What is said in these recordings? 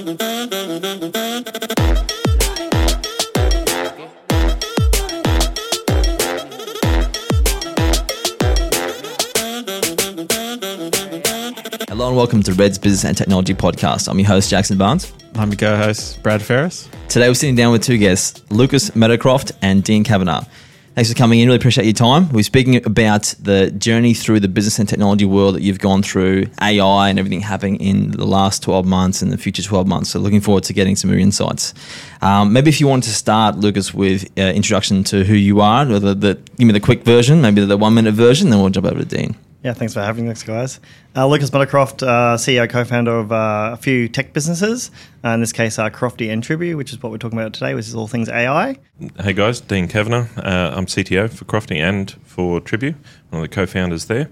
Hello and welcome to REDD's Business and Technology Podcast. I'm your host, Jackson Barnes. I'm your co-host, Brad Ferris. Today we're sitting down with two guests, Lucas Meadowcroft and Dean Cavanagh. Thanks for coming in. Really appreciate your time. We're speaking about the journey through the business and technology world that you've gone through, AI and everything happening in the last 12 months and the future 12 months. So looking forward to getting some more insights. Um, maybe if you want to start, Lucas, with uh, introduction to who you are, or the, the, give me the quick version, maybe the one minute version, then we'll jump over to Dean. Yeah, thanks for having us, guys. Uh, Lucas Meadowcroft, uh, CEO, co-founder of uh, a few tech businesses. Uh, in this case, uh, CROFTI and Tribu, which is what we're talking about today, which is all things AI. Hey guys, Dean Cavanagh. Uh, I'm CTO for CROFTI and for Tribu, one of the co-founders there.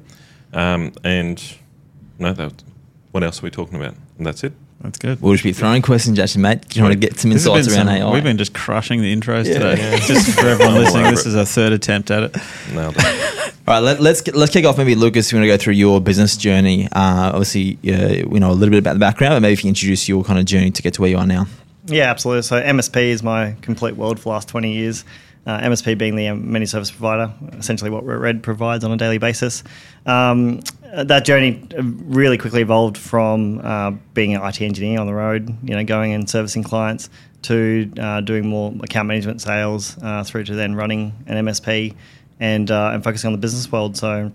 Um, and no, that, what else are we talking about? And that's it. That's good. We'll just be throwing questions at you, mate. Do you want to get some insights around some- AI? We've been just crushing the intros Yeah. today. Yeah. just for everyone listening, this is our third attempt at it. Nailed it. All right, let, let's get, let's kick off. Maybe Lucas, you want to go through your business journey. Uh, obviously, uh, we know a little bit about the background, but maybe if you introduce your kind of journey to get to where you are now. Yeah, absolutely. So MSP is my complete world for the last 20 years. Uh, MSP being the um, managed service provider, essentially what REDD provides on a daily basis. Um, that journey uh, really quickly evolved from uh, being an IT engineer on the road, you know, going and servicing clients, to uh, doing more account management, sales, uh, through to then running an MSP and uh, and focusing on the business world. So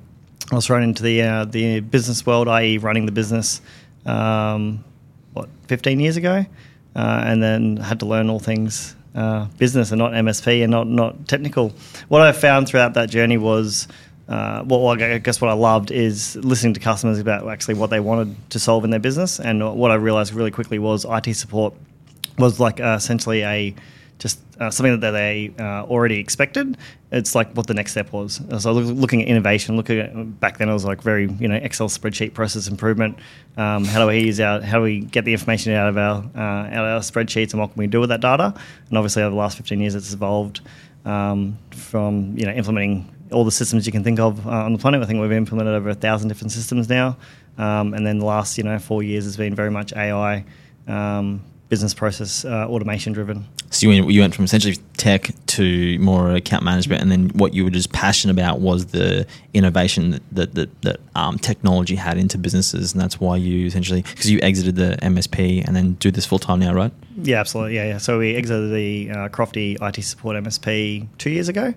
I was thrown into the uh, the business world, i.e., running the business. Um, what 15 years ago, uh, and then had to learn all things uh, business and not MSP and not not technical. What I found throughout that journey was. Uh, well, I guess what I loved is listening to customers about actually what they wanted to solve in their business, and what I realized really quickly was IT support was like uh, essentially a just uh, something that they uh, already expected. It's like what the next step was. So looking at innovation, looking at back then it was like very you know Excel spreadsheet process improvement. Um, how do we use our how do we get the information out of our uh, out of our spreadsheets and what can we do with that data? And obviously over the last 15 years, it's evolved um, from you know implementing all the systems you can think of uh, on the planet. I think we've implemented over a thousand different systems now, um, and then the last you know four years has been very much AI. Um, business process uh, automation driven. So you went, you went from essentially tech to more account management, and then what you were just passionate about was the innovation that that, that, that um, technology had into businesses, and that's why you essentially because you exited the MSP and then do this full time now, right? Yeah, absolutely. Yeah, yeah. So we exited the uh, CROFTI IT support MSP two years ago.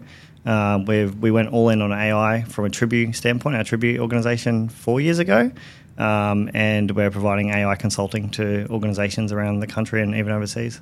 Um, we we went all in on AI from a Tribu standpoint, our Tribu organization four years ago. Um, and we're providing AI consulting to organizations around the country and even overseas.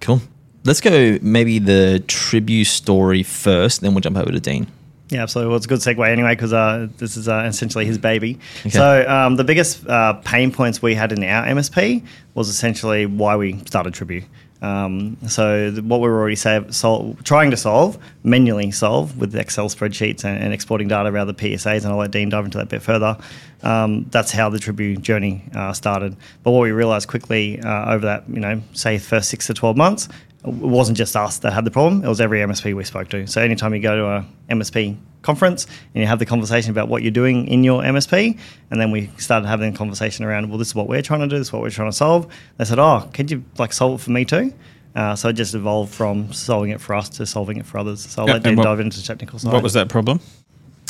Cool. Let's go maybe the Tribu story first, then we'll jump over to Dean. Yeah, absolutely. Well, it's a good segue anyway because uh, this is uh, essentially his baby. Okay. So um, the biggest uh, pain points we had in our MSP was essentially why we started Tribu. Um, so what we were already save, sol- trying to solve, manually solve with Excel spreadsheets and, and exporting data of the PSAs, and I'll let Dean dive into that a bit further. Um, that's how the Tribu journey uh, started. But what we realized quickly uh, over that, you know, say first six to 12 months, it wasn't just us that had the problem, it was every MSP we spoke to. So anytime you go to a MSP conference and you have the conversation about what you're doing in your MSP, and then we started having a conversation around, well, this is what we're trying to do, this is what we're trying to solve. They said, oh, could you like solve it for me too? Uh, so it just evolved from solving it for us to solving it for others. So I'll Yeah, let and dive into the technical side. What was that problem?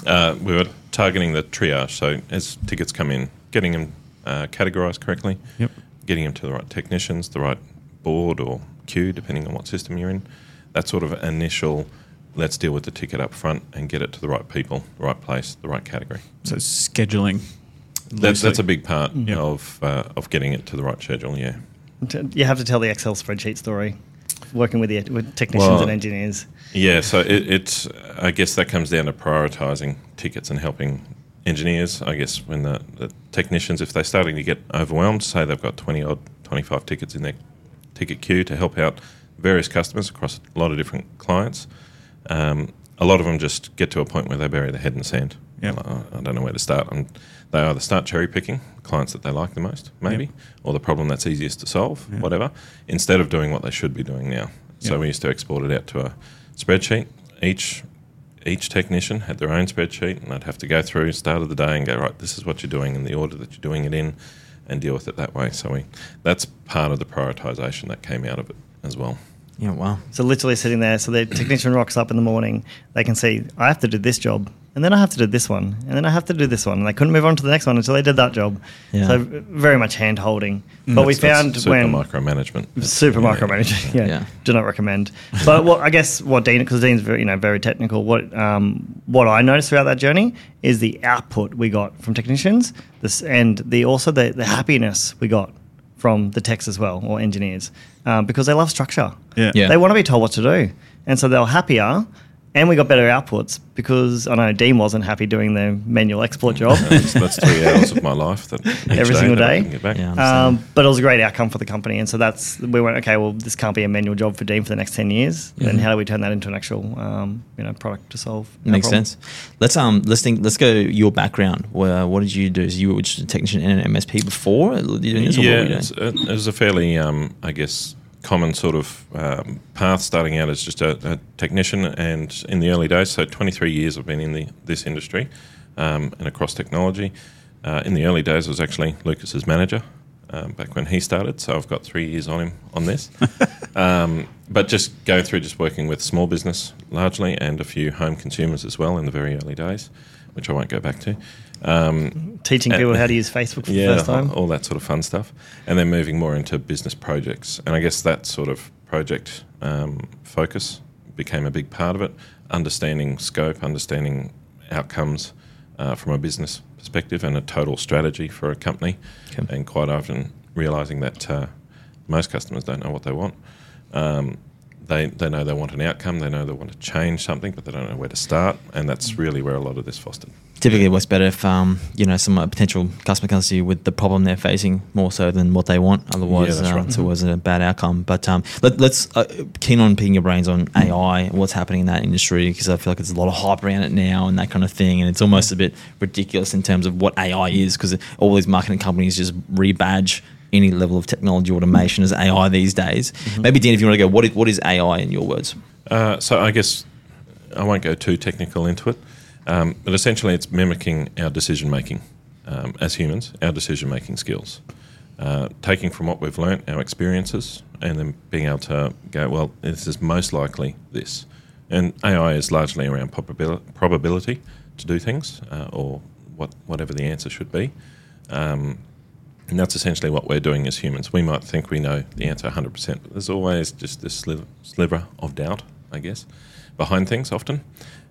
Uh, we were targeting the triage. So as tickets come in, getting them uh, categorized correctly, Yep. getting them to the right technicians, the right board or queue, depending on what system you're in. That sort of initial, let's deal with the ticket up front and get it to the right people, the right place, the right category. So scheduling. That's, that's a big part Yep. of uh, of getting it to the right schedule. Yeah. You have to tell the Excel spreadsheet story, working with the with technicians Well- and engineers. Yeah, so it, it's. I guess that comes down to prioritizing tickets and helping engineers. I guess when the, the technicians, if they're starting to get overwhelmed, say they've got twenty odd, twenty five tickets in their ticket queue to help out various customers across a lot of different clients. Um, a lot of them just get to a point where they bury their head in the sand. Yep. Like, "Oh, I don't know where to start. And they either start cherry picking clients that they like the most, maybe, Yep. or the problem that's easiest to solve, Yeah. whatever, instead of doing what they should be doing now. So Yep. we used to export it out to a spreadsheet. Each each technician had their own spreadsheet, and I'd have to go through start of the day and go right. This is what you're doing in the order that you're doing it in, and deal with it that way. So we that's part of the prioritization that came out of it as well. Yeah, wow. So literally sitting there, so the technician rocks up in the morning. They can see I have to do this job, and then I have to do this one, and then I have to do this one, and they couldn't move on to the next one until they did that job. Yeah. So very much hand holding. But we That's- that's found super when micromanagement. super Yeah. micromanaging. Yeah. Yeah. do not recommend. But what I guess what Dean, because Dean's very you know very technical. What um, what I noticed throughout that journey is the output we got from technicians, this and the also the, the happiness we got from the techs as well or engineers um, because they love structure. Yeah. Yeah. They want to be told what to do, and so they were happier. And we got better outputs because I know Dean wasn't happy doing the manual export job. that's, that's three hours of my life that each Every single that I day? get back. Yeah. Um, but it was a great outcome for the company, and so that's we went okay. Well, this can't be a manual job for Dean for the next ten years. Then how do we turn that into an actual um, you know product to solve? Makes problem? sense. Let's um let's think. Let's go your background. Well, what did you do? So you were just a technician in an MSP before you doing this, or what yeah, were you doing? it, it was a fairly, um, I guess, common sort of um, path starting out as just a, a technician. And in the early days, so 23 years I've been in the, this industry um, and across technology. Uh, in the early days, I was actually Lucas's manager um, back when he started. So I've got three years on him on this. um, but just going through just working with small business largely and a few home consumers as well in the very early days, which I won't go back to. Um, Teaching people how to use Facebook for yeah, the first time. all that sort of fun stuff, and then moving more into business projects. And I guess that sort of project um, focus became a big part of it. Understanding scope, understanding outcomes uh, from a business perspective, and a total strategy for a company. Okay. And quite often realizing that uh, most customers don't know what they want. Um, they, they know they want an outcome, they know they want to change something, but they don't know where to start. And that's really where a lot of this fostered. Typically, it works better if um you know some uh, potential customer comes to you with the problem they're facing more so than what they want. Otherwise, Yeah, that's um, right. it's always a bad outcome. But um, let, let's uh, keen on picking your brains on AI and what's happening in that industry because I feel like there's a lot of hype around it now and that kind of thing, and it's almost a bit ridiculous in terms of what AI is because all these marketing companies just rebadge any level of technology automation as AI these days. Mm-hmm. Maybe Dean, if you want to go, what is, what is AI in your words? Uh, so I guess I won't go too technical into it, um, but essentially it's mimicking our decision making um, as humans, our decision making skills, uh, taking from what we've learnt, our experiences, and then being able to go, well, this is most likely this. And AI is largely around probabil- probability to do things, uh, or what whatever the answer should be. Um, and that's essentially what we're doing as humans. We might think we know the answer 100%, but there's always just this sliver, sliver of doubt, I guess, behind things often.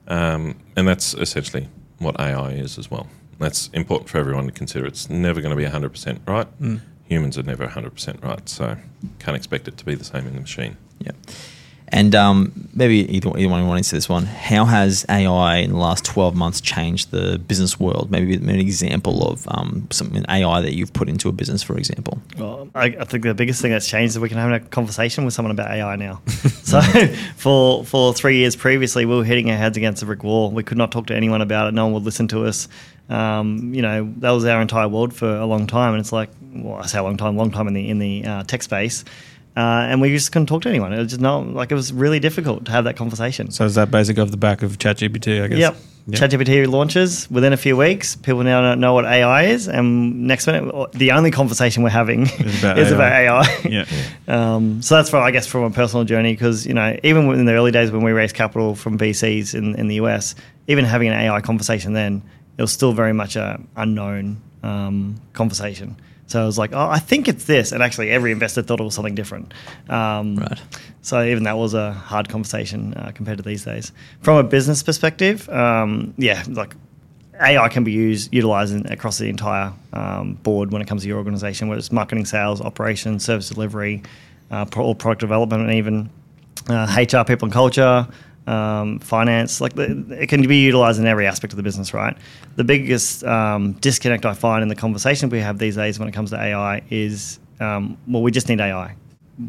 Um, and that's essentially what AI is as well. That's important for everyone to consider. It's never going to be 100% right. Humans are never 100% right, so can't expect it to be the same in the machine. Yeah. And um, maybe either, either one want to answer this one. How has AI in the last 12 months changed the business world? Maybe an example of um, some an AI that you've put into a business, for example. Well, I, I think the biggest thing that's changed is we can have a conversation with someone about AI now. so for for three years previously, we were hitting our heads against a brick wall. We could not talk to anyone about it. No one would listen to us. Um, you know, that was our entire world for a long time. And it's like, well, I say a long time, long time in the in the uh, tech space. Uh, and we just couldn't talk to anyone. It was just not like it was really difficult to have that conversation. So is that basic off the back of ChatGPT? I guess. Yep. Yep. ChatGPT launches within a few weeks. People now know what AI is, and next minute, the only conversation we're having Is about is AI. about AI. Yeah. Um, so that's from, I guess, from a personal journey because you know, even in the early days when we raised capital from VCs in, in the US, even having an AI conversation then, it was still very much a unknown um, conversation. So I was like, oh, I think it's this, and actually, every investor thought it was something different. Um, Right. So even that was a hard conversation uh, compared to these days. From a business perspective, um, yeah, like AI can be used, utilized in, across the entire um, board when it comes to your organization, whether it's marketing, sales, operations, service delivery, uh, or product development, and even uh, HR, people and culture, um, finance. Like the, it can be utilized in every aspect of the business, right? The biggest um, disconnect I find in the conversation we have these days when it comes to AI is, um, well, we just need AI.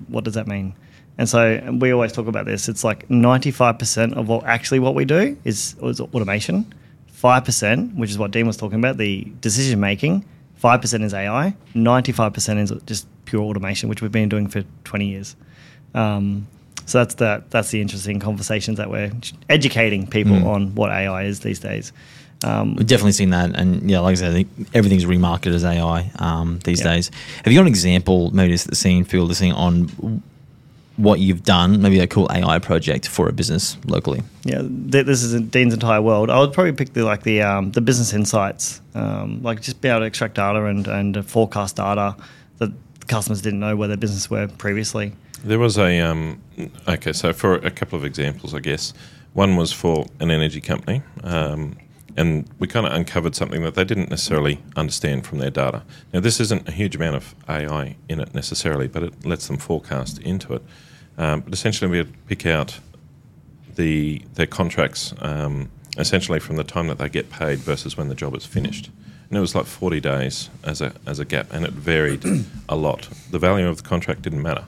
What does that mean? And so we always talk about this. It's like 95% of what actually what we do is, is automation. 5%, which is what Dean was talking about, the decision making, 5% is AI, 95% is just pure automation, which we've been doing for 20 years. Um, So that's the that's the interesting conversations that we're educating people Mm. on what AI is these days. Um, We've definitely seen that, and yeah, like I said, everything's remarketed as AI um, these Yeah. days. Have you got an example, maybe just the scene, feel the scene on what you've done, maybe a cool AI project for a business locally? yeah, th- this is Dean's entire world. I would probably pick the like the um, the business insights, um, like just be able to extract data and and forecast data that customers didn't know where their business were previously. There was a um, okay, so for a couple of examples, I guess one was for an energy company, um, and we kind of uncovered something that they didn't necessarily understand from their data. Now, this isn't a huge amount of AI in it necessarily, but it lets them forecast into it. Um, but essentially, we would pick out the their contracts um, essentially from the time that they get paid versus when the job is finished. And it was like 40 days as a as a gap, and it varied a lot. The value of the contract didn't matter.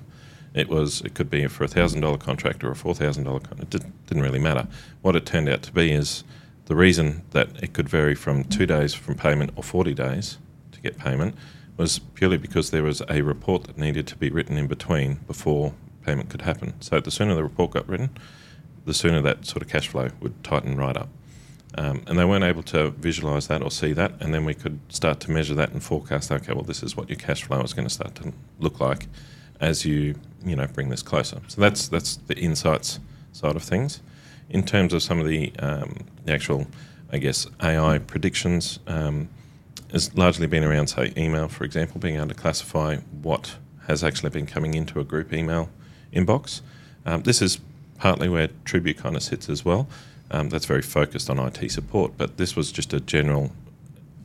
It was it could be for a thousand dollar contract or a four thousand dollar contract. It didn't, really matter. What it turned out to be is the reason that it could vary from two days from payment or 40 days to get payment was purely because there was a report that needed to be written in between before payment could happen. So the sooner the report got written, the sooner that sort of cash flow would tighten right up. Um, and they weren't able to visualize that or see that, and then we could start to measure that and forecast. Okay, well, this is what your cash flow is going to start to look like as you you know bring this closer. So that's that's the insights side of things. In terms of some of the, um, the actual, I guess, AI predictions, um, has largely been around, say, email, for example, being able to classify what has actually been coming into a group email inbox. Um, this is partly where Tribu kind of sits as well. Um, that's very focused on IT support, but this was just a general,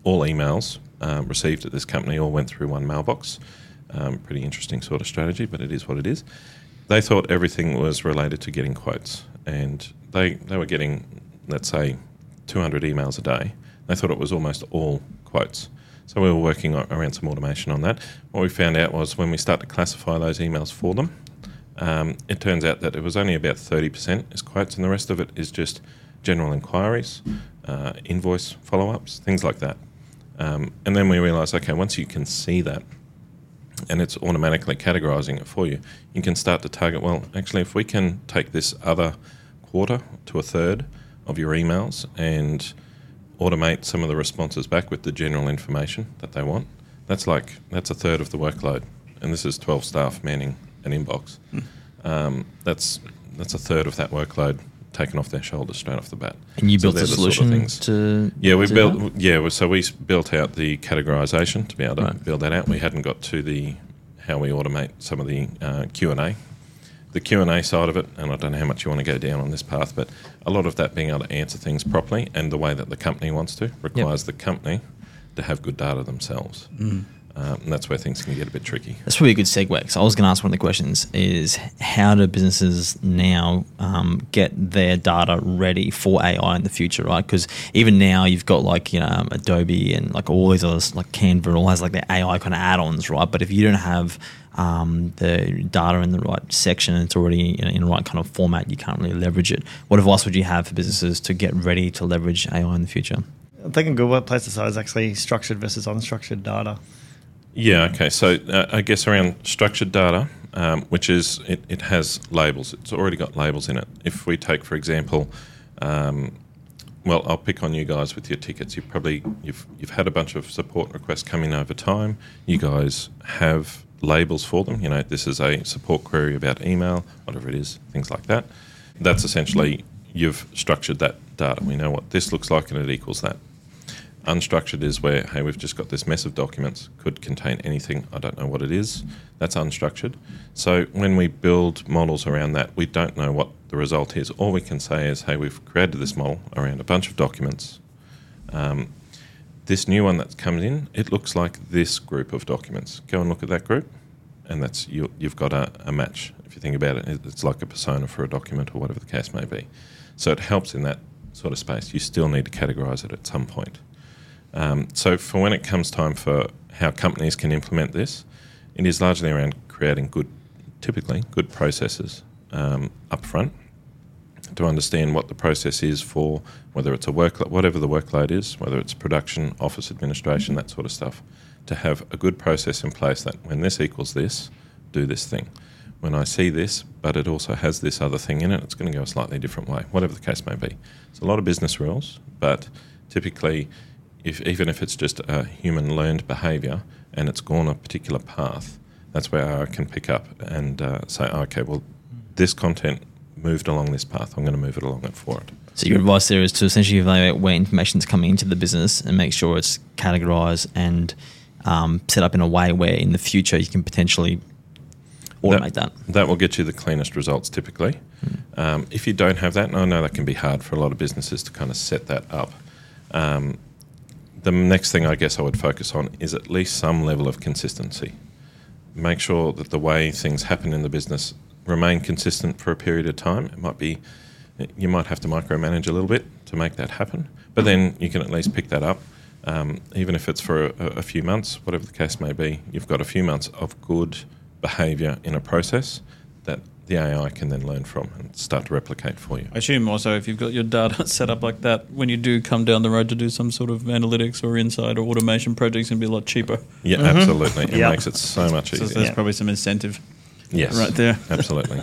all emails um, received at this company all went through one mailbox. Um, pretty interesting sort of strategy, but it is what it is. They thought everything was related to getting quotes, and they they were getting, let's say, 200 emails a day. They thought it was almost all quotes. So we were working around some automation on that. What we found out was when we start to classify those emails for them, um, it turns out that it was only about 30% is quotes, and the rest of it is just general inquiries, uh, invoice follow ups, things like that. Um, and then we realised, okay, once you can see that, and it's automatically categorizing it for you, you can start to target, well, actually, if we can take this other quarter to a third of your emails and automate some of the responses back with the general information that they want, that's like, that's a third of the workload. And this is 12 staff manning an inbox. Um, that's, that's a third of that workload taken off their shoulders straight off the bat. And you So built a the sort of solution things. to Yeah, we built. that? Yeah, so we built out the categorization to be able to Right. build that out. We hadn't got to the how we automate some of the uh, Q and A, the Q and A side of it. And I don't know how much you want to go down on this path, but a lot of that being able to answer things properly and the way that the company wants to requires the company to have good data themselves. Um, and that's where things can get a bit tricky. That's probably a good segue. Because I was going to ask one of the questions: is how do businesses now um, get their data ready for AI in the future? Right? Because even now you've got like you know um, Adobe and like all these others, like Canva, all has like their AI kind of add-ons, right? But if you don't have um, the data in the right section, and it's already in, in the right kind of format, you can't really leverage it. What advice would you have for businesses to get ready to leverage AI in the future? I think a good place to start is actually structured versus unstructured data. Yeah. Okay. So uh, I guess around structured data, um, which is it, it has labels. It's already got labels in it. If we take, for example, um, well, I'll pick on you guys with your tickets. You've probably you've you've had a bunch of support requests come in over time. You guys have labels for them. You know, this is a support query about email, whatever it is, things like that. That's essentially you've structured that data. We know what this looks like, and it equals that. Unstructured is where, hey, we've just got this mess of documents, could contain anything, I don't know what it is. That's unstructured. So when we build models around that, we don't know what the result is. All we can say is, hey, we've created this model around a bunch of documents. Um, this new one that comes in, it looks like this group of documents. Go and look at that group, and that's you, you've got a, a match. If you think about it, it's like a persona for a document or whatever the case may be. So it helps in that sort of space. You still need to categorize it at some point. Um, so for when it comes time for how companies can implement this, it is largely around creating good, typically good processes um, up front to understand what the process is for whether it's a workload, whatever the workload is, whether it's production, office administration, that sort of stuff, to have a good process in place that when this equals this, do this thing. when I see this, but it also has this other thing in it. It's going to go a slightly different way, whatever the case may be. It's a lot of business rules, but typically, if even if it's just a human learned behaviour and it's gone a particular path, that's where I can pick up and uh, say, okay, well, this content moved along this path. I'm going to move it along it for it. So your advice there is to essentially evaluate where information is coming into the business and make sure it's categorized and um, set up in a way where in the future you can potentially automate that. That will get you the cleanest results typically. Um, if you don't have that, and I know that can be hard for a lot of businesses to kind of set that up. Um, the next thing I guess I would focus on is at least some level of consistency. Make sure that the way things happen in the business remain consistent for a period of time. It might be you might have to micromanage a little bit to make that happen, but then you can at least pick that up. Um, even if it's for a, a few months, whatever the case may be, you've got a few months of good behavior in a process the AI can then learn from and start to replicate for you. I assume also if you've got your data set up like that, when you do come down the road to do some sort of analytics or insight or automation project, it's going to be a lot cheaper. Yeah, mm-hmm. absolutely. It Yep. makes it so much So easier. there's Yeah. probably some incentive yes, right there. Absolutely.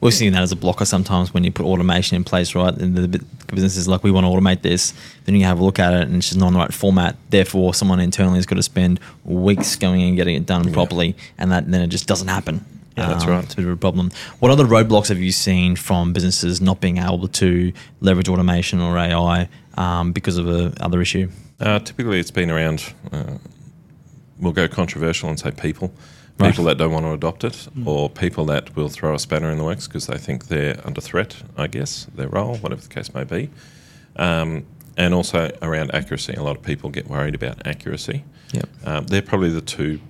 We're seeing that as a blocker sometimes when you put automation in place, right? And the business is like, we want to automate this. Then you have a look at it and it's just not in the right format. Therefore, someone internally has got to spend weeks going and getting it done Yeah. properly. And that then it just doesn't happen. Um, Yeah, that's right. It's a bit of a problem. What other roadblocks have you seen from businesses not being able to leverage automation or AI um, because of a other issue? Uh, typically, it's been around. Uh, we'll go controversial and say people, Right. people that don't want to adopt it, or people that will throw a spanner in the works because they think they're under threat. I guess their role, whatever the case may be, um, and also around accuracy. A lot of people get worried about accuracy. Yep. Um, they're probably the two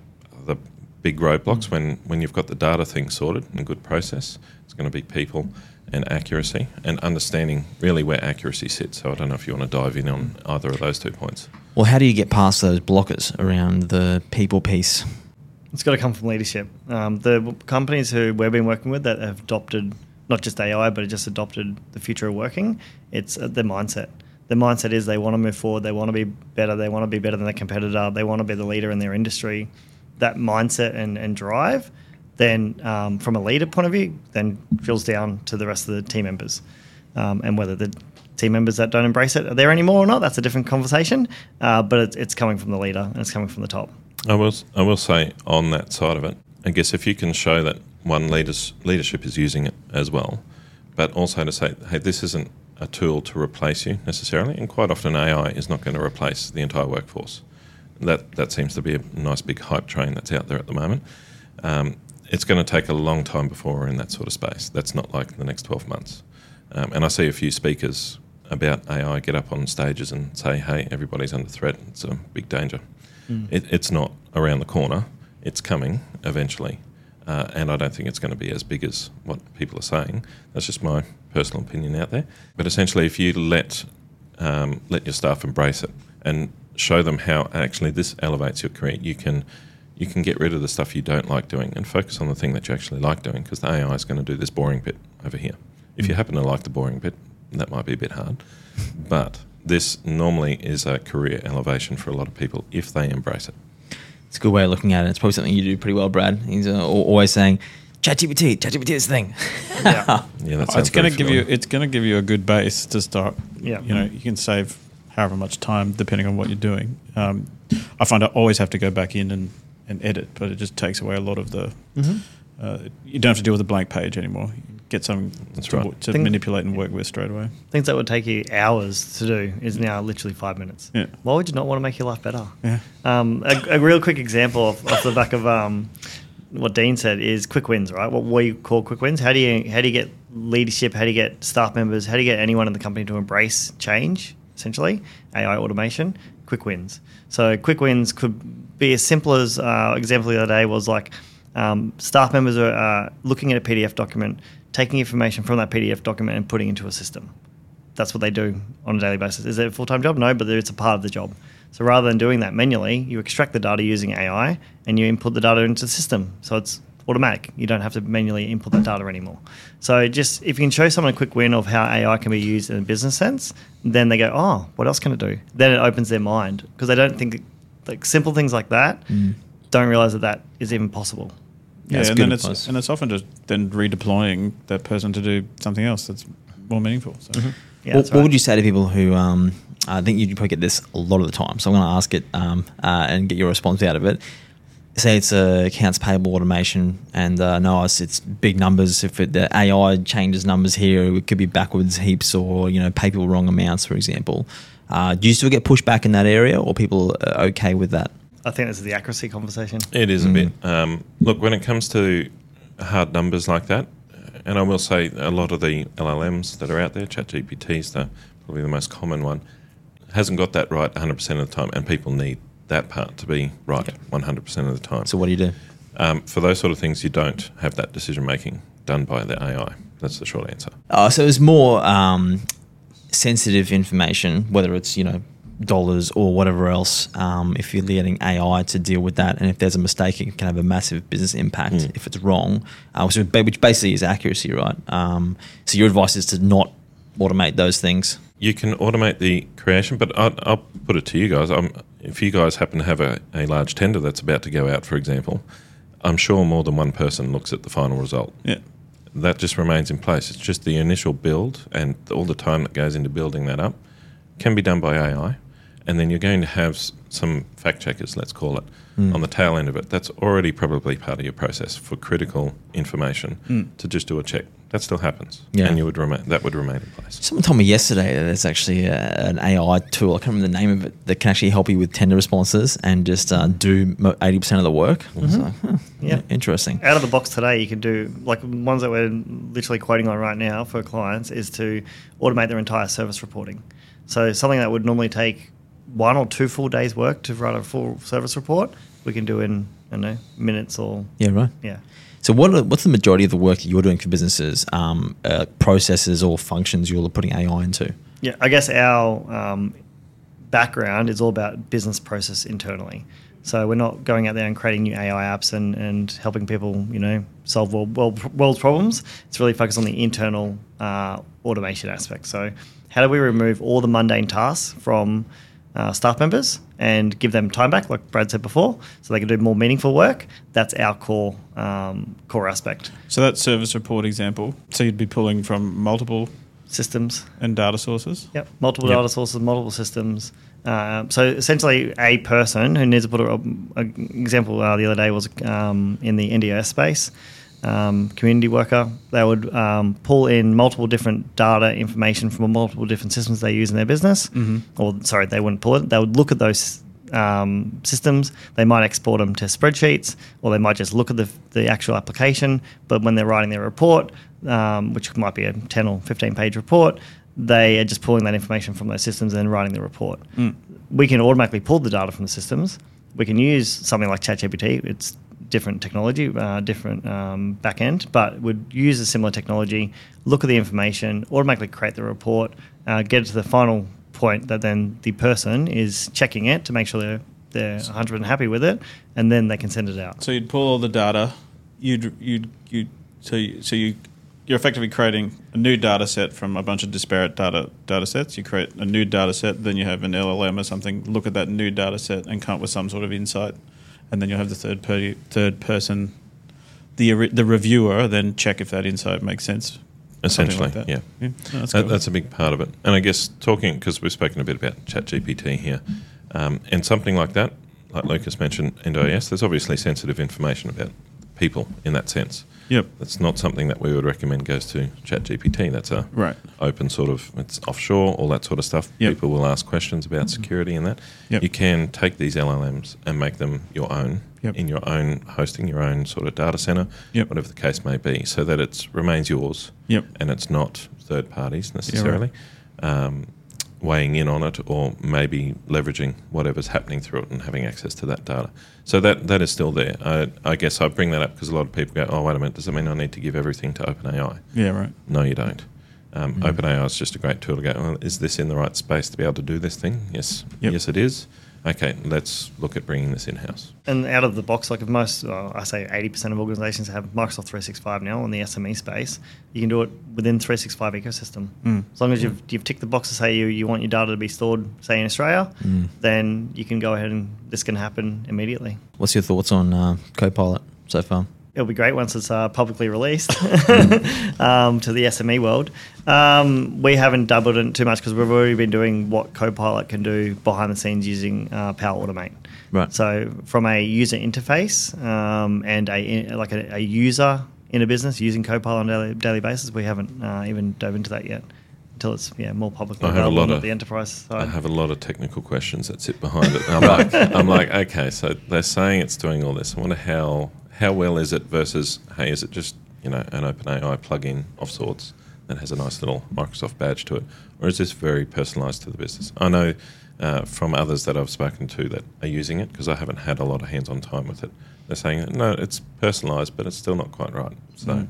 the big roadblocks when when you've got the data thing sorted and a good process. It's going to be people and accuracy and understanding really where accuracy sits. So I don't know if you want to dive in on either of those two points. Well, how do you get past those blockers around the people piece? It's got to come from leadership. Um, the companies who we've been working with that have adopted not just AI, but just adopted the future of working, it's uh, their mindset. Their mindset is they want to move forward, they want to be better, they want to be better than their competitor, they want to be the leader in their industry. That mindset and, and drive, then um, from a leader point of view, then drills down to the rest of the team members. Um, and whether the team members that don't embrace it are there anymore or not, that's a different conversation. Uh, but it's, it's coming from the leader and it's coming from the top. I will. I will say on that side of it. I guess if you can show that one leaders leadership is using it as well, but also to say, hey, this isn't a tool to replace you necessarily, and quite often AI is not going to replace the entire workforce. That that seems to be a nice big hype train that's out there at the moment. Um, it's going to take a long time before we're in that sort of space. That's not like the next twelve months. Um, and I see a few speakers about AI get up on stages and say, "Hey, everybody's under threat. It's a big danger." It, it's not around the corner. It's coming eventually, uh, and I don't think it's going to be as big as what people are saying. That's just my personal opinion out there. But essentially, if you let um, let your staff embrace it and show them how actually this elevates your career, you can you can get rid of the stuff you don't like doing and focus on the thing that you actually like doing because the AI is going to do this boring bit over here. If you happen to like the boring bit, that might be a bit hard, but this normally is a career elevation for a lot of people if they embrace it. It's a good way of looking at it. It's probably something you do pretty well, Brad. He's uh, always saying, ChatGPT, ChatGPT is the thing. Yeah. Yeah, that Oh, it's going to give you it's going to give you a good base to start. Yeah. You know, you can save however much time depending on what you're doing. Um, I find I always have to go back in and, and edit, but it just takes away a lot of the. Mm-hmm. Uh, you don't have to deal with a blank page anymore. You get something That's to, right. to Think- manipulate and work with straight away. Things that would take you hours to do is now literally five minutes. Yeah. Why would you not want to make your life better? Yeah. Um, a, a real quick example off, off the back of um, what Dean said is quick wins, right? What we call quick wins. How do you how do you get leadership? How do you get staff members? How do you get anyone in the company to embrace change? Essentially, AI automation. Quick wins. So quick wins could be as simple as uh, example the other day was like um, staff members are uh, looking at a PDF document, taking information from that PDF document and putting into a system that's what they do on a daily basis. Is it a full time job? No, but it's a part of the job. So rather than doing that manually, you extract the data using AI and you input the data into the system. So it's automatic. You don't have to manually input that data anymore. So just if you can show someone a quick win of how AI can be used in a business sense, then they go, oh, what else can it do? Then it opens their mind because they don't think like simple things like that don't realize that that is even possible. Yeah, That's and good then it's and it's often just then redeploying that person to do something else that's more meaningful. So Yeah, what, that's what would you say to people who? Um, I think you probably get this a lot of the time, so I'm going to ask it um, uh, and get your response out of it. Say it's a accounts payable automation, and uh, no, it's, it's big numbers. If it, the AI changes numbers here, it could be backwards heaps, or you know, pay people wrong amounts, for example. Uh, do you still get pushback in that area, or people are okay with that? I think this is the accuracy conversation. It is a bit. Um, look, when it comes to hard numbers like that, and I will say a lot of the LLMs that are out there, ChatGPT is the, probably the most common one, hasn't got that right 100% of the time, and people need that part to be right 100% of the time. So what do you do? um, for those sort of things, you don't have that decision making done by the AI. That's the short answer. Uh, so it's more um, sensitive information, whether it's you know dollars or whatever else. Um, if you're letting AI to deal with that, and if there's a mistake, it can have a massive business impact Mm. if it's wrong, uh, which, which basically is accuracy, right? Um, so your advice is to not automate those things. You can automate the creation, but I'll, I'll put it to you guys. Um, if you guys happen to have a, a large tender that's about to go out, for example, I'm sure more than one person looks at the final result. yeah, That just remains in place. It's just the initial build and all the time that goes into building that up can be done by AI. And then you're going to have some fact checkers, let's call it, hmm. on the tail end of it. That's already probably part of your process for critical information hmm. to just do a check. That still happens, Yeah. and you would remain that would remain in place. Someone told me yesterday that there's actually a, an AI tool. I can't remember the name of it that can actually help you with tender responses and just uh, do eighty percent of the work. I was like, huh, Yeah. interesting. Out of the box today, you can do like ones that we're literally quoting on right now for clients is to automate their entire service reporting. So something that would normally take one or two full days' work to write a full service report, we can do in I don't know minutes or Yeah, right. yeah. So, what are, what's the majority of the work that you're doing for businesses, um, uh, processes or functions you're putting AI into? Yeah, I guess our um, background is all about business process internally. So we're not going out there and creating new AI apps and, and helping people, you know, solve world, world, world problems. It's really focused on the internal uh, automation aspect. So how do we remove all the mundane tasks from uh, staff members and give them time back, like Brad said before, so they can do more meaningful work? That's our core um, core aspect. so that service report example. So you'd be pulling from multiple Systems and data sources. Yep, multiple Yep. data sources, multiple systems. Um, so essentially, a person who needs to put a, a example uh, the other day was um, in the NDIS space, um, community worker. They would um, pull in multiple different data information from multiple different systems they use in their business. Or sorry, they wouldn't pull it. They would look at those um, systems. They might export them to spreadsheets, or they might just look at the, the actual application. But when they're writing their report, um, which might be a 10 or 15 page report, they are just pulling that information from those systems and then writing the report. We can automatically pull the data from the systems. We can use something like ChatGPT. It's different technology, uh, different um, backend, but would use a similar technology, look at the information, automatically create the report, uh, get it to the final point that then the person is checking it to make sure they're they're 100 happy with it, and then they can send it out. So you'd pull all the data. You'd you'd you so you, so you you're effectively creating a new data set from a bunch of disparate data data sets. You create a new data set, then you have an LLM or something look at that new data set and come up with some sort of insight, and then you'll have the third per, third person, the the reviewer, then check if that insight makes sense. Essentially, like that. yeah. No, that's, That, cool. that's a big part of it. And I guess talking, because we've spoken a bit about ChatGPT here, um, and something like that, like Lucas mentioned, NDIS, there's obviously sensitive information about people in that sense. Yep. That's not something that we would recommend goes to ChatGPT. That's a Right. open sort of, it's offshore, all that sort of stuff. Yep. People will ask questions about security and that. Yep. You can take these LLMs and make them your own Yep. in your own hosting, your own sort of data center, whatever the case may be, so that it remains yours Yep. and it's not third parties necessarily um, weighing in on it or maybe leveraging whatever's happening through it and having access to that data. So that that is still there. I, I guess I bring that up because a lot of people go, "Oh, wait a minute, does that mean I need to give everything to OpenAI?" Yeah. Right. No, you don't. Um, OpenAI is just a great tool to go. Well, is this in the right space to be able to do this thing? Yes, Yep. yes, it is. Okay, let's look at bringing this in house. And out of the box, like if most, uh, I say 80% of organizations have Microsoft 365 now in the SME space, you can do it within 365 ecosystem. As long as you've, you've ticked the box to say you, you want your data to be stored, say in Australia, then you can go ahead and this can happen immediately. What's your thoughts on uh, Copilot so far? It'll be great once it's uh, publicly released um, to the SME world. Um, we haven't doubled it too much because we've already been doing what Copilot can do behind the scenes using uh, Power Automate. Right. So from a user interface um, and a like a, a user in a business using Copilot on a daily, daily basis, we haven't uh, even dove into that yet until it's yeah more publicly I have a available lot of- the enterprise side. I have a lot of technical questions that sit behind it. I'm like, I'm like, okay, so they're saying it's doing all this. I wonder how how well is it versus hey, is it just you know an OpenAI plugin of sorts that has a nice little Microsoft badge to it, or is this very personalised to the business? I know uh, from others that I've spoken to that are using it because I haven't had a lot of hands-on time with it. They're saying no, it's personalised, but it's still not quite right. So. Mm.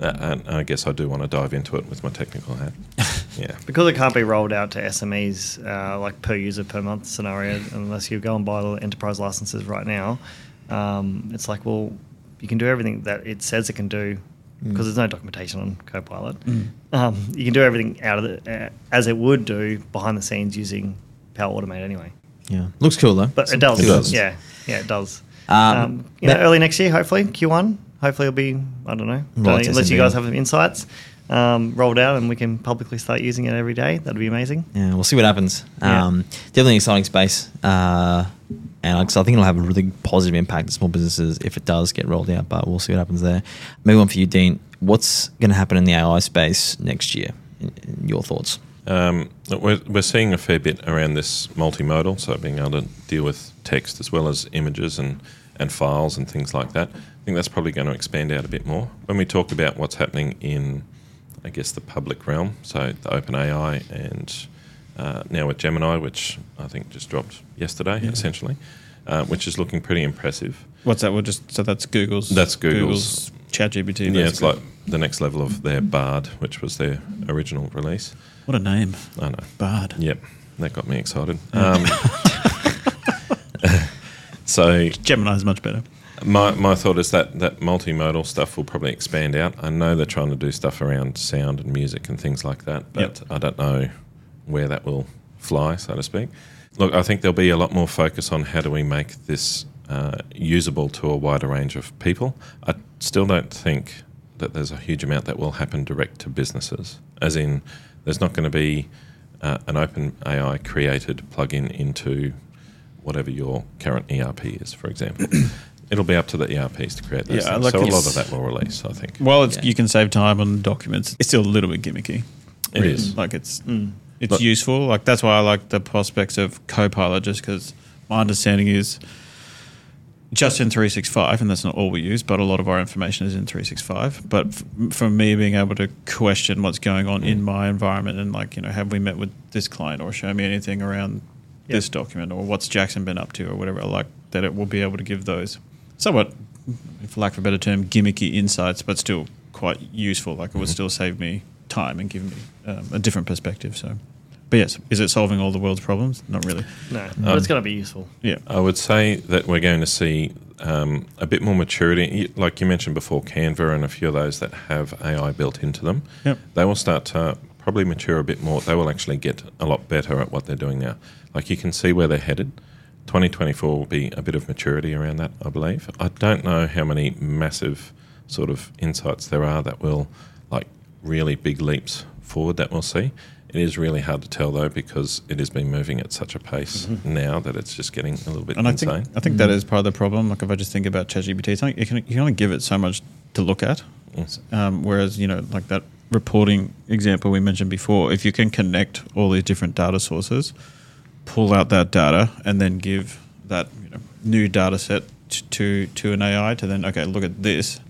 Uh, and I guess I do want to dive into it with my technical hat. Yeah. because it can't be rolled out to SMEs uh, like per user per month scenario unless you go and buy the enterprise licenses right now. Um, it's like, well, you can do everything that it says it can do because there's no documentation on Copilot. Um, you can do everything out of the uh, as it would do behind the scenes using Power Automate anyway. Yeah, looks cool though. But it does, It does. yeah, yeah, it does. Um, Um, you know, early next year, hopefully Q1. Hopefully, it'll be I don't know. Right, unless you guys have some insights um, rolled out and we can publicly start using it every day. That'd be amazing. Yeah, we'll see what happens. Yeah. Um, definitely an exciting space, uh, and like I think it'll have a really positive impact to small businesses if it does get rolled out. But we'll see what happens there. Maybe one for you, Dean. What's going to happen in the AI space next year? In, your thoughts? Um, we're, we're seeing a fair bit around this multimodal, so being able to deal with text as well as images and, and files and things like that. I think that's probably going to expand out a bit more. When we talk about what's happening in, I guess, the public realm, so the OpenAI and uh, now with Gemini, which I think just dropped yesterday, Yeah. essentially, uh, which is looking pretty impressive. What's that? We'll just so that's Google's. That's Google's- ChatGPT. yeah, it's like the next level of their Bard, which was their original release. what a name, I know. Bard. Yep, that got me excited. Um, so is much better. my, my thought is that that multimodal stuff will probably expand out. I know they're trying to do stuff around sound and music and things like that, but Yep. I don't know where that will fly, so to speak. Look, I think there'll be a lot more focus on how do we make this uh, usable to a wider range of people. I still don't think that there's a huge amount that will happen direct to businesses, as in there's not going to be uh, an open AI created plugin into whatever your current ERP is, for example. It'll be up to the ERPs to create those Yeah, things. like so a lot of that will release, I think. Well, it's, Yeah. you can save time on documents. It's still a little bit gimmicky. It is. Like it's Mm. It's useful. Like that's why I like the prospects of Copilot, just because my understanding is just in 365, and that's not all we use, but a lot of our information is in 365. But f- for me, being able to question what's going on in mm. my environment and like you know, have we met with this client or show me anything around Yep. this document or what's Jackson been up to or whatever, like that it will be able to give those somewhat, for lack of a better term, gimmicky insights, but still quite useful. Like it would mm-hmm. still save me time and give me um, a different perspective. So, but yes, is it solving all the world's problems? Not really. No, but it's going to be useful. Yeah. I would say that we're going to see um, a bit more maturity. Like you mentioned before, Canva and a few of those that have AI built into them, Yep. they will start to probably mature a bit more. They will actually get a lot better at what they're doing now. Like you can see where they're headed. 2024 will be a bit of maturity around that, I believe. I don't know how many massive sort of insights there are that will, like, really big leaps forward that we'll see. It is really hard to tell though because it has been moving at such a pace now that it's just getting a little bit And I insane. think I think that is part of the problem. Like if I just think about ChatGPT, it's you can you can only give it so much to look at. Mm. Um, whereas you know, like that reporting example we mentioned before, if you can connect all these different data sources, pull out that data, and then give that you know, new data set to to an AI to then okay, look at this.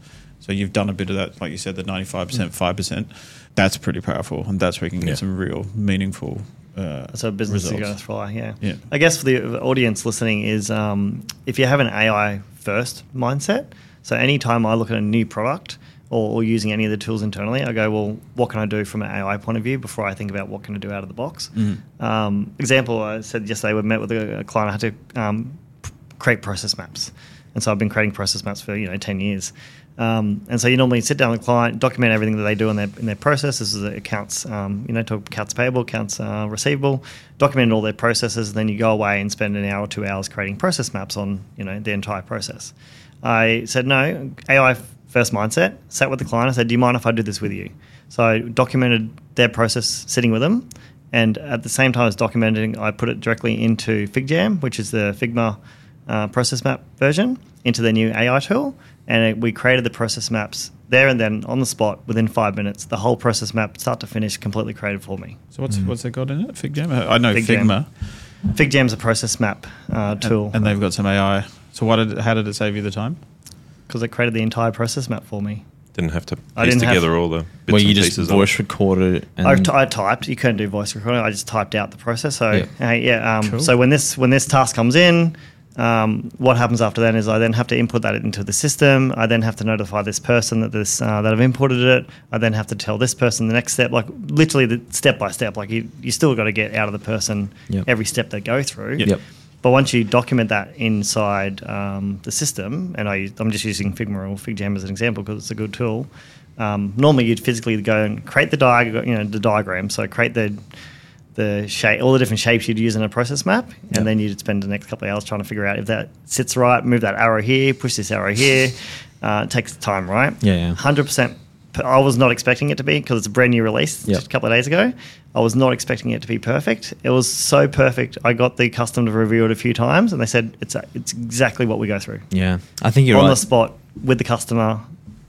So you've done a bit of that, like you said, the ninety five percent, five percent. That's pretty powerful, and that's where you can get Yeah. some real meaningful. Uh, So business is going to thrive. Yeah. Yeah. I guess for the audience listening is um, if you have an AI first mindset. So anytime I look at a new product or, or using any of the tools internally, I go, well, what can I do from an AI point of view before I think about what can I do out of the box? Um, example, I said yesterday we met with a, client. I had to um, create process maps, and so I've been creating process maps for you know ten years. Um, and so you normally sit down with the client, document everything that they do in their in their process. This is accounts, um, you know, talk accounts payable, accounts uh, receivable, document all their processes. And then you go away and spend an hour or two hours creating process maps on you know the entire process. I said no, AI first mindset. Sat with the client. I said, do you mind if I do this with you? So I documented their process sitting with them. And at the same time as documenting, I put it directly into FigJam, which is the Figma uh, process map version, into their new AI tool and it, we created the process maps there and then on the spot within five minutes. The whole process map, start to finish, completely created for me. So what's what's it got in it? FigJam. I know FigJam. Figma, FigJam's a process map uh, tool and, and they've got some AI. So what did how did it save you the time? because it created the entire process map for me. Didn't have to I piece didn't have- together all the bits Where you and just pieces. voice it. recorded it. And I, t- I typed. You couldn't do voice recording. I just typed out the process. So Yeah. yeah, yeah. Um, Cool. So when this when this task comes in, um, what happens after that is I then have to input that into the system. I then have to notify this person that this uh, that I've imported it. I then have to tell this person the next step, like literally the step by step. Like you, you still got to get out of the person Yep. every step they go through. Yep. But once you document that inside um, the system, and I, I'm just using Figma or FigJam as an example because it's a good tool. Um, normally, you'd physically go and create the diagram, you know, the diagram. So create the the shape, all the different shapes you'd use in a process map, and Yep. then you'd spend the next couple of hours trying to figure out if that sits right. Move that arrow here, push this arrow here. Uh, it takes time, right? Yeah, yeah. Hundred percent. I was not expecting it to be because it's a brand new release Yep. just a couple of days ago. I was not expecting it to be perfect. It was so perfect. I got the custom to review it a few times, and they said it's it's exactly what we go through yeah, I think you're on right. the spot with the customer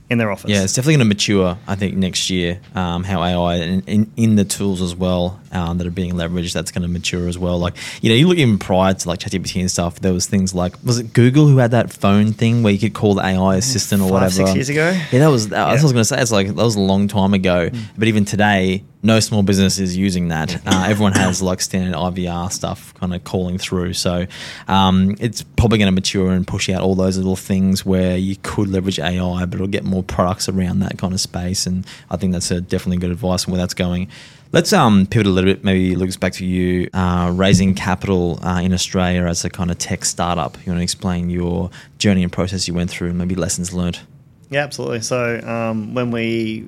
in their office. Yeah, it's definitely going to mature. I think next year, um, how AI and in, in the tools as well um, that are being leveraged, that's going to mature as well. Like you know, you look even prior to like ChatGPT and stuff. There was things like was it Google who had that phone thing where you could call the AI assistant or Five, whatever. six years ago? Yeah, that was. That, That's what I was going to say. It's like that was a long time ago. But even today, no small business is using that. Uh, everyone has like standard IVR stuff kind of calling through. So um, it's probably going to mature and push out all those little things where you could leverage AI, but it'll get more products around that kind of space. And I think that's a definitely good advice on where that's going. Let's um, pivot a little bit. Maybe Lucas, back to you. Uh, raising capital uh, in Australia as a kind of tech startup. You want to explain your journey and process you went through, and maybe lessons learned. Yeah, absolutely. So um, when we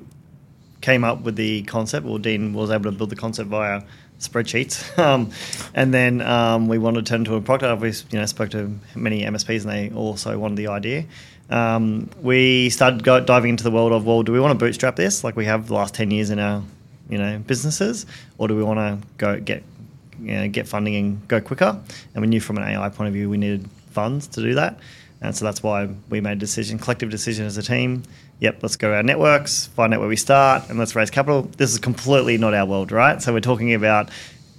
came up with the concept, well, Dean was able to build the concept via spreadsheets, um, and then um, we wanted to turn into a product. We you know spoke to many MSPs, and they also wanted the idea. Um, we started diving into the world of well, do we want to bootstrap this like we have the last ten years in our you know businesses, or do we want to go get you know, get funding and go quicker? And we knew from an AI point of view we needed funds to do that. And so that's why we made a decision, collective decision as a team. Yep, let's go our networks, find out where we start, and let's raise capital. This is completely not our world, right? So we're talking about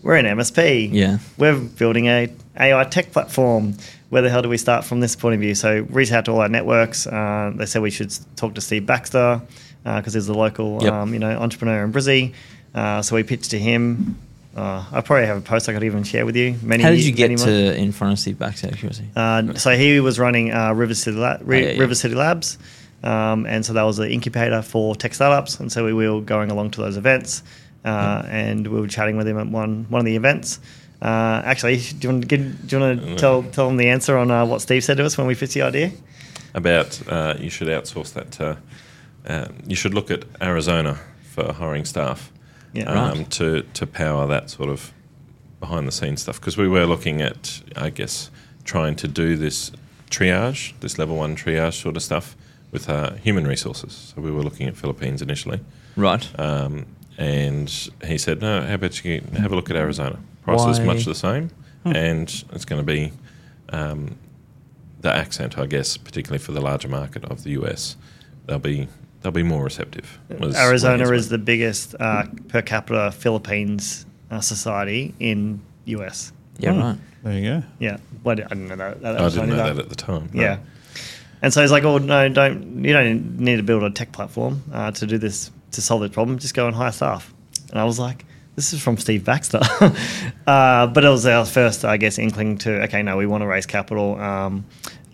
we're an MSP. Yeah. We're building a AI tech platform. Where the hell do we start from this point of view? So reach out to all our networks. Uh, they said we should talk to Steve Baxter because he's a local, Yep. um, you know, entrepreneur in Brizzy. Uh, so we pitched to him. Uh, I probably have a post I could even share with you. Many How did you get to in front of Steve Baxter? out of uh, so he was running uh, River City La- Ri- Oh, yeah, yeah. River City Labs, um, and so that was the incubator for tech startups. And so we were going along to those events, uh, and we were chatting with him at one one of the events. Uh, actually, do you want to give, do you want to tell tell him the answer on uh, what Steve said to us when we pitched the idea? about uh, you should outsource that to, uh, you should look at Arizona for hiring staff Yeah. um, Right. to, to power that sort of behind the scenes stuff. Because we were looking at, I guess, trying to do this triage, this level one triage sort of stuff with uh, human resources. So we were looking at Philippines initially. Right. Um, and he said, no, how about you have a look at Arizona? Price is much the same, and it's going to be um, the accent, I guess, particularly for the larger market of the US. They'll be they'll be more receptive. was Arizona is the biggest uh, per capita Philippines uh, society in US. yeah. Oh, Right. There you go. Yeah, well, I didn't know that. that I didn't only know that at the time. no. Yeah. And so he's like, "Oh no, don't you don't need to build a tech platform uh, to do this to solve this problem. Just go and hire staff." And I was like, "This is from Steve Baxter," uh, but it was our first, I guess, inkling to okay, no, we want to raise capital. Um,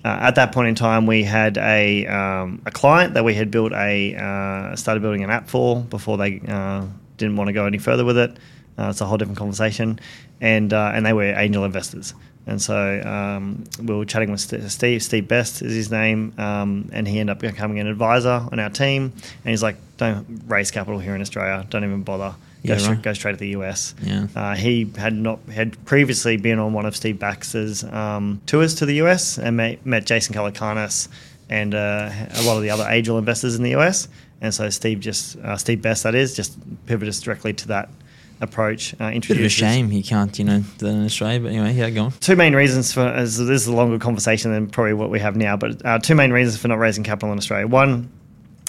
uh, at that point in time, we had a um, a client that we had built a uh, started building an app for before they uh, didn't want to go any further with it. Uh, it's a whole different conversation, and uh, and they were angel investors. And so um, we were chatting with Steve. Steve Best is his name, um, and he ended up becoming an advisor on our team. And he's like, "Don't raise capital here in Australia. Don't even bother. Go, Yeah, straight, right. go straight to the US." Yeah. Uh, he had not had previously been on one of Steve Baxter's um, tours to the US and met, met Jason Calacanis and uh, a lot of the other angel investors in the US. And so Steve just uh, Steve Best that is just pivoted us directly to that approach. Uh, Bit of a shame he can't, you know, do that in Australia. But anyway, yeah, go on. two main reasons for as this is a longer conversation than probably what we have now, but uh, two main reasons for not raising capital in Australia. One,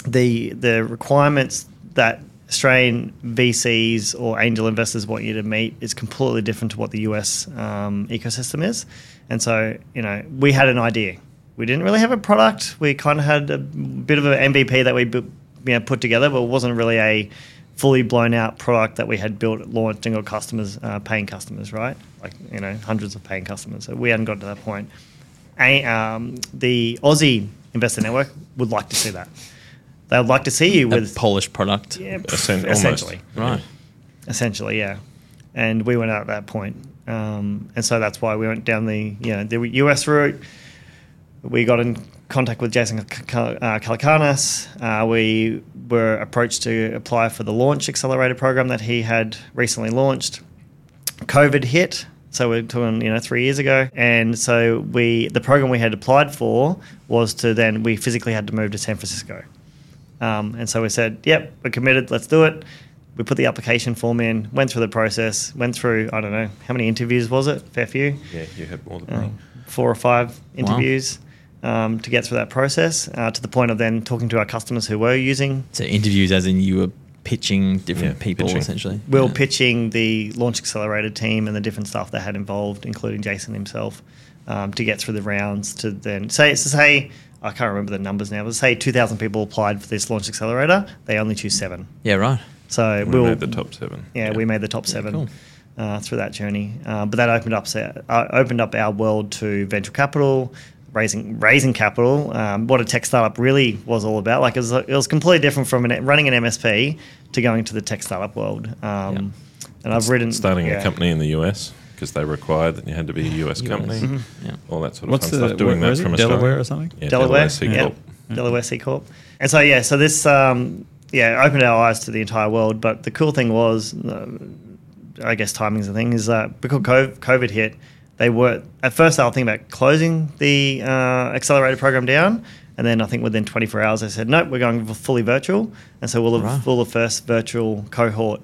the the requirements that Australian VCs or angel investors want you to meet is completely different to what the US um, ecosystem is, and so you know we had an idea. We didn't really have a product. We kind of had a bit of an MVP that we you know, put together, but it wasn't really a fully blown out product that we had built, launched, and got customers, uh, paying customers, right? Like you know, hundreds of paying customers. So we hadn't got to that point. A, um, the Aussie investor network would like to see that. They would like to see you A with polished product. yeah, Essen- essentially, Right. essentially, yeah. And we went out at that point, um, and so that's why we went down the you know the US route. We got in contact with Jason Cal- uh, Calacanis. Uh, we were approached to apply for the launch accelerator program that he had recently launched. COVID hit, so we're talking you know three years ago, and so we the program we had applied for was to then we physically had to move to San Francisco. Um, and so we said, yep, we're committed, let's do it. We put the application form in, went through the process, went through, I don't know, how many interviews was it? Fair few? Yeah, you had more than me. four or five interviews um, to get through that process uh, to the point of then talking to our customers who were using. So interviews, as in you were pitching different Yeah, people, pitching. essentially. Will Yeah. pitching the launch accelerator team and the different stuff they had involved, including Jason himself, um, to get through the rounds. To then say, so say, I can't remember the numbers now, but say 2,000 people applied for this launch accelerator, they only choose seven. Yeah, right. So We we'll, made the top seven. Yeah, we made the top seven cool. uh, through that journey. Uh, but that opened up uh, opened up our world to venture capital, raising raising capital. Um, what a tech startup really was all about. Like it was, it was completely different from an, running an MSP to going to the tech startup world. Um, And I've written starting yeah. a company in the US because they required that you had to be a US, company. Mm-hmm. Yeah. All that sort of What's fun the stuff. Doing where that is it? from Delaware Australia. or something? Yeah, Delaware, C yeah. Delaware C Corp. And so yeah, so this um, yeah opened our eyes to the entire world. But the cool thing was, uh, I guess timing's the thing is that because COVID, COVID hit, they were at first they were thinking about closing the uh, accelerator program down. And then I think within 24 hours, they said, nope, we're going fully virtual. And so we'll have Right. full the first virtual cohort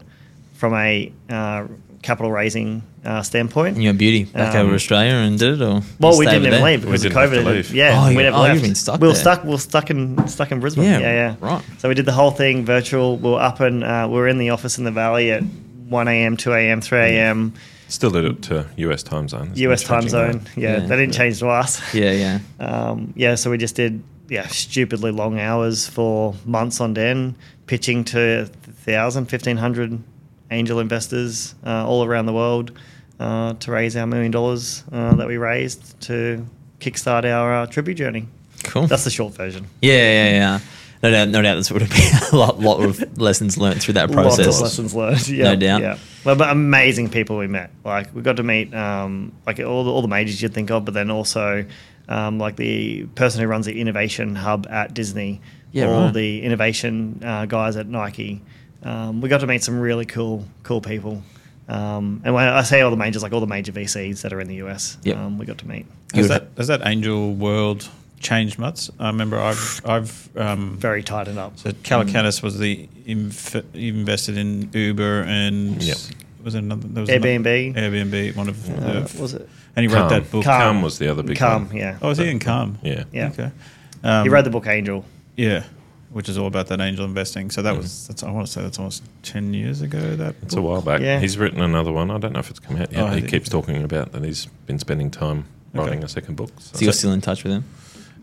from a uh, capital raising uh, standpoint. And you went beauty back Um, over Australia and did it, or Well, we didn't even there? leave because We of didn't have COVID. to leave. Yeah, Oh, we you- never oh, left. you've been stuck We were there. stuck. We were stuck in stuck in Brisbane. Yeah, Yeah, yeah, right. So we did the whole thing virtual. We were up and uh, we were in the office in the valley at one a.m., two a.m., three a.m. Still did it to US time zone. There's U.S. time zone. Yeah, Yeah. they didn't change to us. Yeah, yeah. Um, yeah, so we just did yeah stupidly long hours for months on end, pitching to 1,000, 1,500 angel investors uh, all around the world uh, to raise our million dollars uh, that we raised to kickstart our uh, Tribu journey. Cool. That's the short version. yeah, yeah, yeah. No doubt, no doubt. This would have been a lot, lot of lessons learned through that process. Lots of lessons learned. Yeah, No doubt. Yeah, well, but amazing people we met. Like we got to meet um, like all the, all the majors you'd think of, but then also um, like the person who runs the innovation hub at Disney, Yeah, all right. the innovation uh, guys at Nike. Um, we got to meet some really cool cool people. Um, and when I say all the majors, like all the major VCs that are in the US, Yep. um, we got to meet. You Has that, has that angel world changed much? I remember I've I've um, Very tightened up. so Calacanis was the inf- invested in Uber and Yep. was there another there was Airbnb. another- Airbnb one of Uh, the, was it? and he wrote that book. Calm. Calm was the other big Calm, one. yeah. Oh, was he in Calm? Yeah. Yeah. Okay. Um, he wrote the book Angel. Yeah, which is all about that angel investing. So that Mhm. was that's I want to say that's almost ten years ago. That It's a while back. Yeah. He's written another one. I don't know if it's come out yet. Oh, he keeps talking about that he's been spending time Okay. writing a second book. So So you're still in touch with him?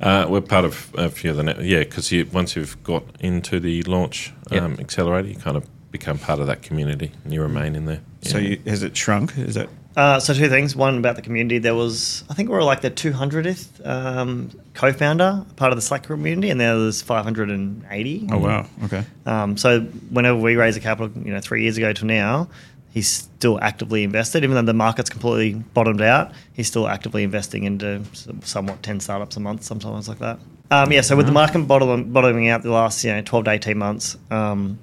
Uh, we're part of a few of the net, yeah, because you, once you've got into the launch Yep. um, accelerator, you kind of become part of that community and you remain in there. So Yeah. you, has it shrunk? Is that Uh, so two things. One about the community. There was, I think, we were like the 200th um, co-founder, part of the Slack community, and there was 580. oh wow okay Um, so whenever we raise a capital, you know, three years ago to now, he's still actively invested, even though the market's completely bottomed out. He's still actively investing into somewhat ten startups a month, sometimes like that. Um, yeah, so with the market bottom, bottoming out the last you know twelve to eighteen months, um,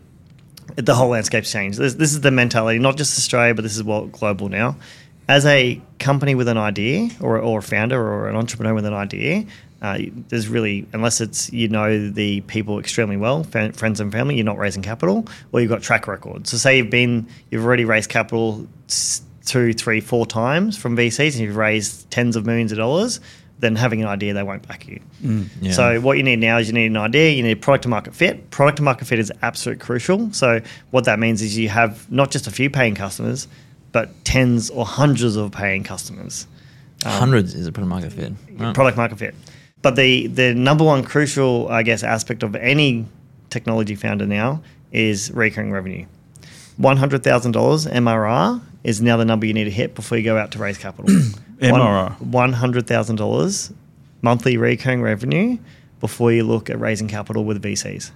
the whole landscape's changed. This, this is the mentality, not just Australia, but this is what global now. As a company with an idea, or, or a founder, or an entrepreneur with an idea, uh, there's really, unless it's you know the people extremely well, fa- friends and family, you're not raising capital, or you've got track record. So say you've been, you've already raised capital s- two, three, four times from VCs, and you've raised tens of millions of dollars. Then having an idea, they won't back you. Yeah. So what you need now is you need an idea, you need product to market fit. Product to market fit is absolute crucial. So what that means is you have not just a few paying customers, but tens or hundreds of paying customers. Um, hundreds is a product market fit. Right. Product market fit. But the the number one crucial, I guess, aspect of any technology founder now is recurring revenue. One hundred thousand dollars MRR is now the number you need to hit before you go out to raise capital. MRR. One hundred thousand dollars monthly recurring revenue before you look at raising capital with VCs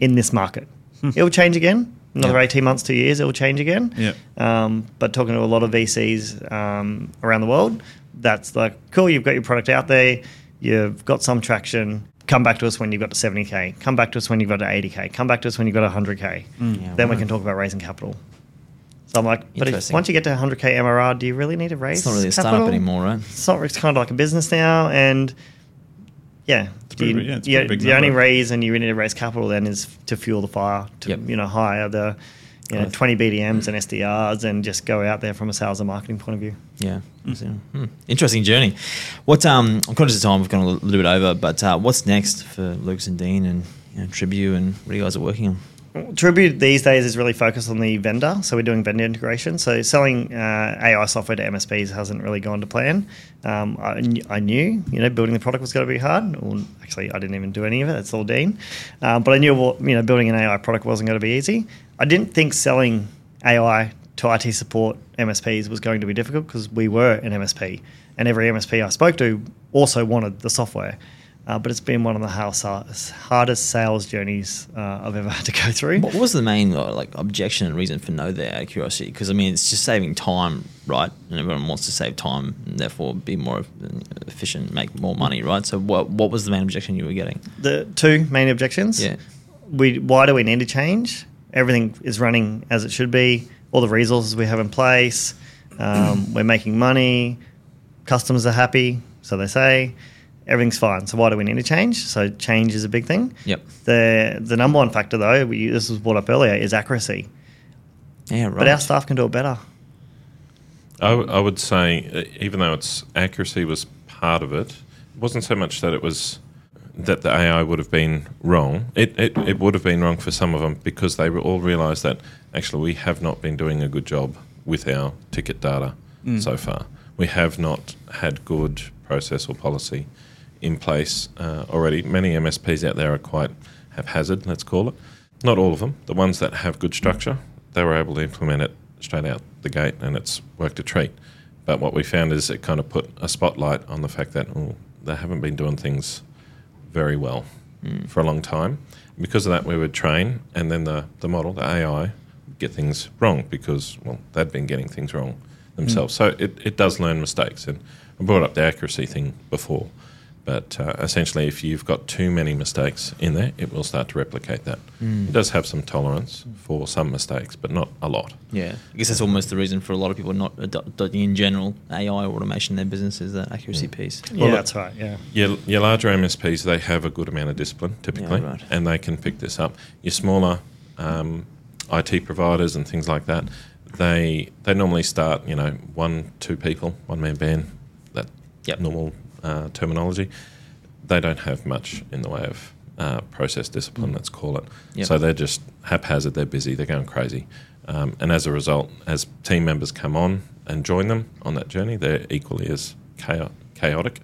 in this market. Hmm. It'll change again. Another Yeah. eighteen months, two years, it will change again. Yeah. Um, but talking to a lot of VCs um, around the world, that's like cool. You've got your product out there. You've got some traction. Come back to us when you've got to 70k. Come back to us when you've got to 80k. Come back to us when you've got to 100k. Yeah, then we can talk about raising capital. So I'm like, but if, once you get to 100k MRR, do you really need to raise? It's not really a startup anymore, right? It's not. It's kind of like a business now, and yeah, pretty you, yeah, it's you- big the only and you need to raise capital then is to fuel the fire to Yep. you know hire the you know 20 BDMs and SDRs and just go out there from a sales and marketing point of view. Yeah. So, hmm. Interesting journey. What um I'm conscious of time, we've gone a little bit over, but uh, what's next for Lucas and Dean and you know, Tribu and what you guys are working on? Tribu these days is really focused on the vendor, so we're doing vendor integration. So selling uh, AI software to MSPs hasn't really gone to plan. Um, I, I knew, you know, building the product was going to be hard. Or actually, I didn't even do any of it. It's all Dean. Um, but I knew, you know, building an AI product wasn't going to be easy. I didn't think selling AI to IT support MSPs was going to be difficult because we were an MSP, and every MSP I spoke to also wanted the software. Uh, but it's been one of the house- hardest sales journeys uh, I've ever had to go through. What was the main like objection and reason for no there? Out of curiosity, because I mean it's just saving time, right? And everyone wants to save time and therefore be more efficient, make more money, right? So what what was the main objection you were getting? the two main objections. Yeah. We why do we need to change? Everything is running as it should be. All the resources we have in place. Um, we're making money. Customers are happy, so they say. Everything's fine. So why do we need to change? So change is a big thing. Yep. The the number one factor though, we, this was brought up earlier, is accuracy. Yeah, right. But our staff can do it better. I, w- I would say, uh, even though its accuracy was part of it, it wasn't so much that it was that the AI would have been wrong. It, it, it would have been wrong for some of them because they were all realised that actually we have not been doing a good job with our ticket data so far. We have not had good process or policy in place uh, already. Many MSPs out there are quite haphazard, let's call it. Not all of them. The ones that have good structure, they were able to implement it straight out the gate and it's worked a treat. But what we found is it kind of put a spotlight on the fact that oh, they haven't been doing things very well for a long time. Because of that, we would train, and then the, the model, the AI, get things wrong because, well, they'd been getting things wrong themselves. So it, it does learn mistakes. And I brought up the accuracy thing before. But uh, essentially, if you've got too many mistakes in there, it will start to replicate that. It does have some tolerance for some mistakes, but not a lot. Yeah, I guess that's almost the reason for a lot of people not adopting in general AI or automation in their business is that accuracy piece. yeah, Well, that's right. Yeah. Your, your larger MSPs, they have a good amount of discipline typically, right. and they can pick this up. Your smaller um, IT providers and things like that, they they normally start, you know, one, two people, one man band, that Yep. normal uh, terminology. They don't have much in the way of uh, process discipline, let's call it. Yep. So they're just haphazard, they're busy, they're going crazy. Um, and as a result, as team members come on and join them on that journey, they're equally as chao- chaotic.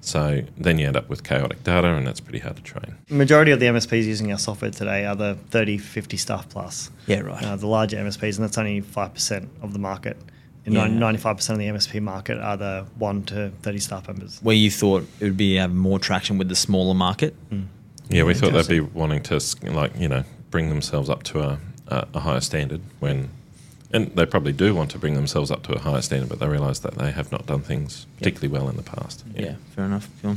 So then you end up with chaotic data, and that's pretty hard to train. Majority of the MSPs using our software today are the 30, 50 staff plus. Yeah, right. Uh, the larger MSPs, and that's only 5% of the market. And Yeah. 95% of the MSP market are the 1 to 30 staff members. Where you thought it would be have more traction with the smaller market. Yeah, we thought they'd be wanting to, like, you know, bring themselves up to a, a, a higher standard when And they probably do want to bring themselves up to a higher standard, but they realise that they have not done things particularly well in the past. Yeah, fair enough. Yeah.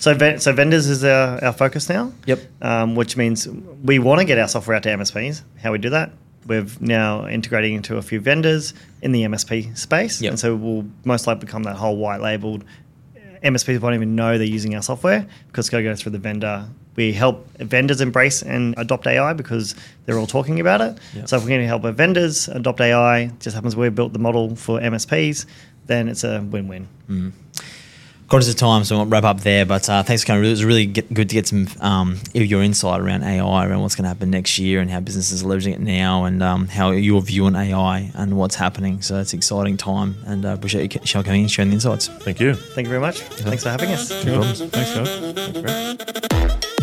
So, so vendors is our, our focus now. Yep. Um, which means we want to get our software out to MSPs. How we do that? We're now integrating into a few vendors in the MSP space, Yep. and so we'll most likely become that whole white labeled. MSPs won't even know they're using our software because it's going to go through the vendor. We help vendors embrace and adopt AI because they're all talking about it. Yep. So if we're going to help our vendors adopt AI, it just happens we've built the model for MSPs, then it's a win-win. Mm-hmm. Conscious of time, so I won't wrap up there. But uh, thanks, Connor. It was really get, good to get some um, of your insight around AI, around what's going to happen next year, and how businesses are leveraging it now, and um, how your view on AI and what's happening. So it's an exciting time, and uh, appreciate you Shell coming in and sharing the insights. Thank you. Thank you very much. Thanks for having us. Thanks, guys. Thanks, Brett.